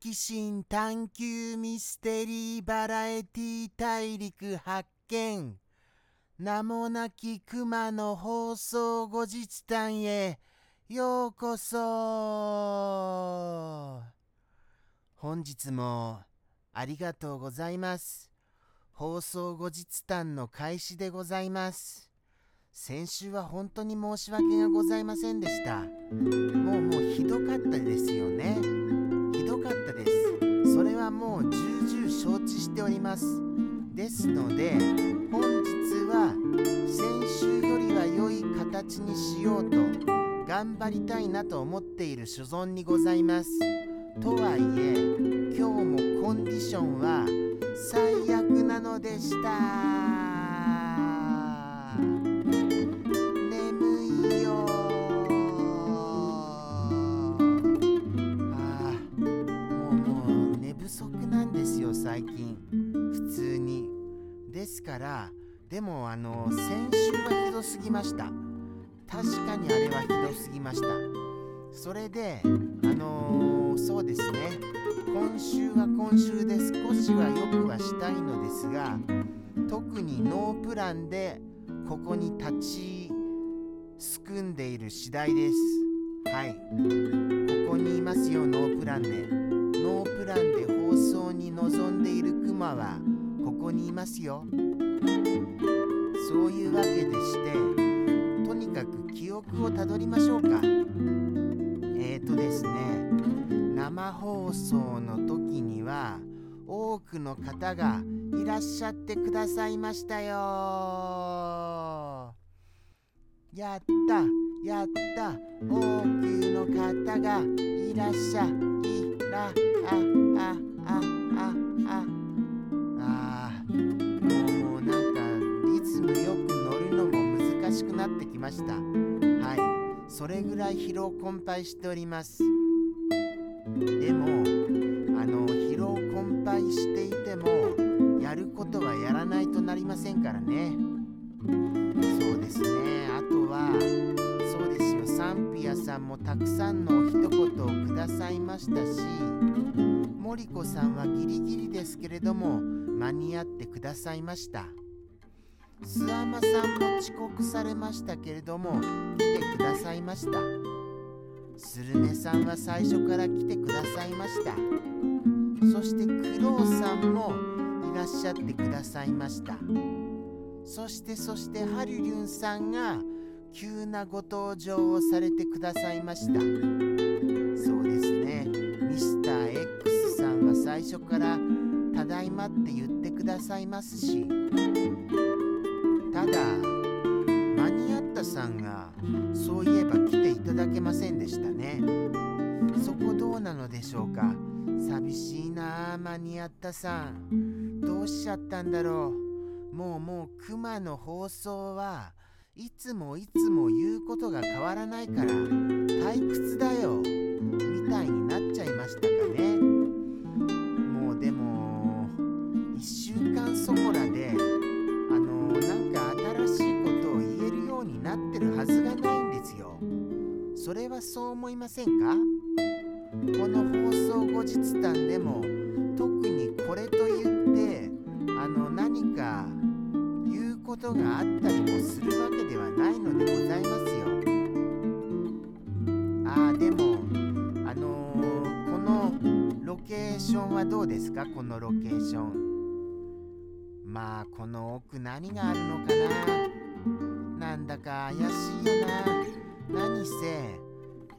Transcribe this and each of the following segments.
奇心探求ミステリーバラエティ大陸発見。名もなき熊の放送後日談へ。ようこそ。本日もありがとうございます。放送後日談の開始でございます。先週は本当に申し訳がございませんでした。もうもうひどかったですよね。ひどかったです。それはもう重々承知しております。ですので、本日は先週よりは良い形にしようと頑張りたいなと思っている所存にございます。とはいえ、今日もコンディションは最悪なのでした。最近普通に。ですからでもあの先週はひどすぎました。確かにあれはひどすぎました。それであのー、そうですね。今週は今週で少しは良くはしたいのですが特にノープランでここに立ちすくんでいる次第です。はい。ここにいますよノープランで。ノープランで放送に臨んでいるクマはここにいますよ。そういうわけでしてとにかく記憶をたどりましょうか。えーとですね生放送の時には多くの方がいらっしゃってくださいましたよ。やったやった。多くの方がいらっしゃいらああ。きました。はい。それぐらい疲労困憊しております。でもあの疲労困憊していてもやることはやらないとなりませんからね。そうですね。あとはそうですよ。サンピアさんもたくさんのお一言をくださいましたし森子さんはギリギリですけれども間に合ってくださいました。諏訪間さんも遅刻されましたけれども来てくださいました。スルメさんは最初から来てくださいました。そしてクロウさんもいらっしゃってくださいました。そしてそしてハリュリュンさんが急なご登場をされてくださいました。そうですね。ミスター X さんは最初から「ただいま」って言ってくださいますしただ間に合ったさんがそういえば来ていただけませんでしたね。そこどうなのでしょうか？寂しいなあ間に合ったさん。どうしちゃったんだろう？もうもうクマの放送はいつもいつも言うことが変わらないから退屈だよ。みたいになっちゃいましたかね。もうでも1週間そこらでってるはずがないんですよ。それはそう思いませんか？この放送後日談でも特にこれと言ってあの何か言うことがあったりもするわけではないのでございますよ。ああでもあのー、このロケーションはどうですか？このロケーション。まあこの奥何があるのかな？なんだか怪しいよな。何せ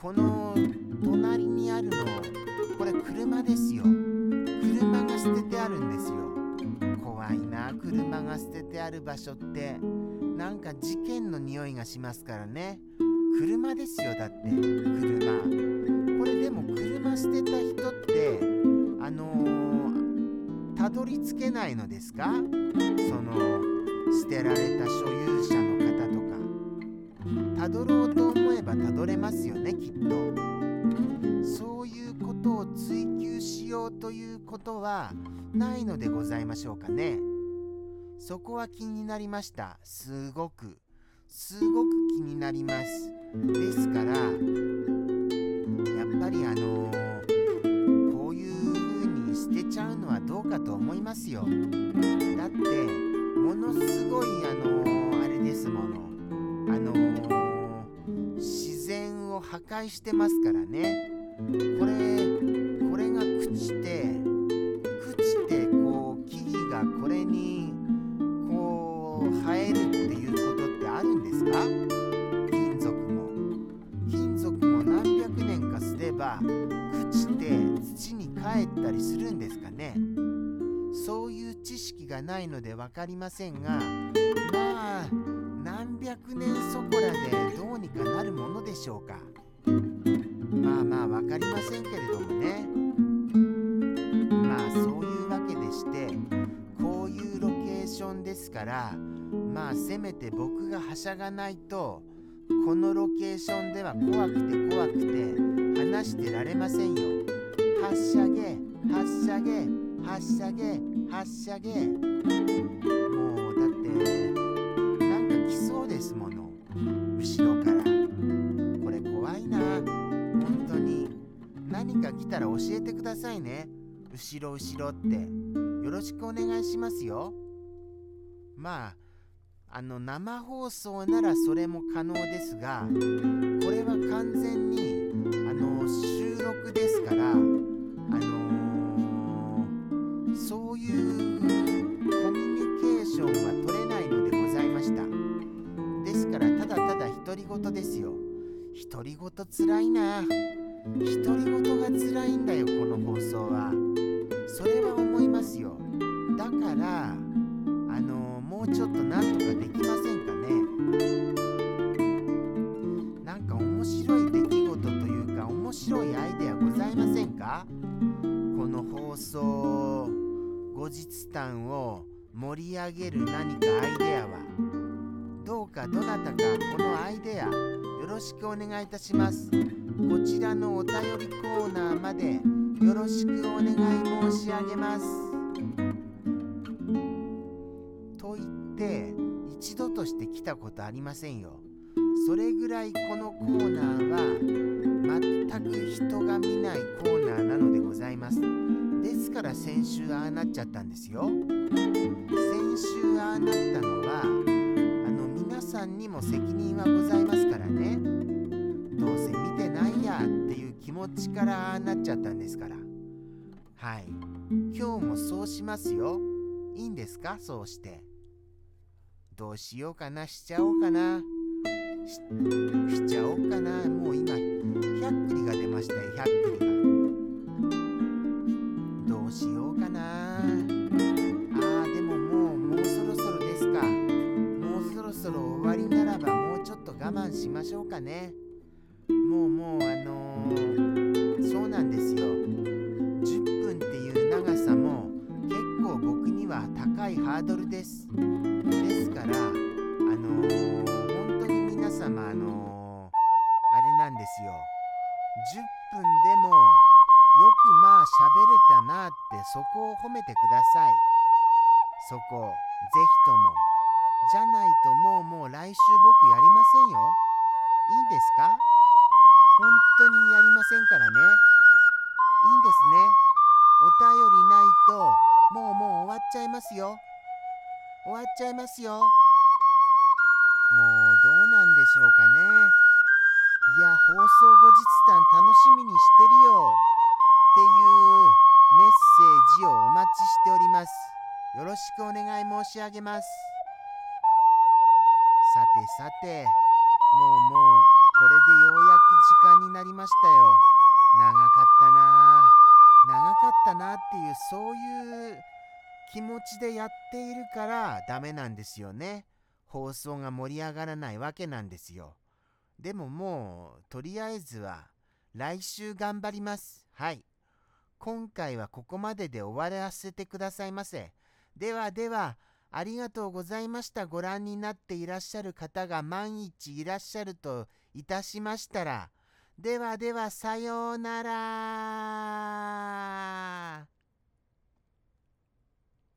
この隣にあるのこれ車ですよ。車が捨ててあるんですよ。怖いな車が捨ててある場所って。なんか事件の匂いがしますからね。車ですよだって。車。これでも車捨てた人ってあのーたどり着けないのですか？そのどろうと思えばたどれますよねきっと。そういうことを追求しようということはないのでございましょうかね。そこは気になりました。すごく。すごく気になります。ですからやっぱりあのー、れちゃうのはどうかと思いますよ。だってものすごいあのあれですもの。あの自然を破壊してますからね。これこれが朽ちて朽ちてこう木々がこれにこう生えるっていうことってあるんですか？金属も。金属も何百年かすれば朽ちて土に帰ったりするんですかね？そういう知識がないので分かりませんがまあ何百年そこらでどうにかなるものでしょうか？まあまあ分かりませんけれどもね。まあそういうわけでしてこういうロケーションですからまあせめて僕がはしゃがないとこのロケーションでは怖くて怖くて話してられませんよ。はっしゃげはっしゃげはっしゃげはっしゃげ。何か来たら教えてくださいね。後ろ後ろって。よろしくお願いしますよ。まああの生放送ならそれも可能ですがこれは完全にあの収録ですからあのーそういうコミュニケーションは取れないのでございました。ですからただただ独り言ですよ。独り言つらいな。独り言がつらいんだよこの放送は。それは思いますよ。だからあのもうちょっとなんとかできませんかね。なんか面白い出来事というか面白いアイデアございませんか？この放送後日談を盛り上げる何かアイデアは。どうかどなたかこのアイデアろしくお願いいたします。こちらのお便りコーナーまでよろしくお願い申し上げます。と言って一度として来たことありませんよ。それぐらいこのコーナーは全く人が見ないコーナーなのでございます。ですから先週ああなっちゃったんですよ。先週ああなったのはさんにも責任はございますからね。どうせ見てないやっていう気持ちからああなっちゃったんですから。はい。今日もそうしますよ。いいんですか？そうして。どうしようかな？しちゃおうかな？しちゃおうかな？もう今100栗が出ましたよ。100栗が。しましょうかね。もうもうあのーそうなんですよ。10分っていう長さも結構僕には高いハードルです。ですからあのー本当に皆様あのーあれなんですよ。10分でもよくまあ喋れたなってそこを褒めてください。そこぜひとも。じゃないともうもう来週僕やりませんよ。いいんですか？本当にやりませんからね。いいんですね。お便りないともうもう終わっちゃいますよ。終わっちゃいますよ。もうどうなんでしょうかね。いや放送後日談楽しみにしてるよ。っていうメッセージをお待ちしております。よろしくお願い申し上げます。さてさてなりましたよ。長かったな。長かったなっていうそういう気持ちでやっているからダメなんですよね。放送が盛り上がらないわけなんですよ。でももうとりあえずは来週頑張ります。はい。今回はここまでで終わらせてくださいませ。ではではありがとうございました。ご覧になっていらっしゃる方が万一いらっしゃるといたしましたらではではさようなら。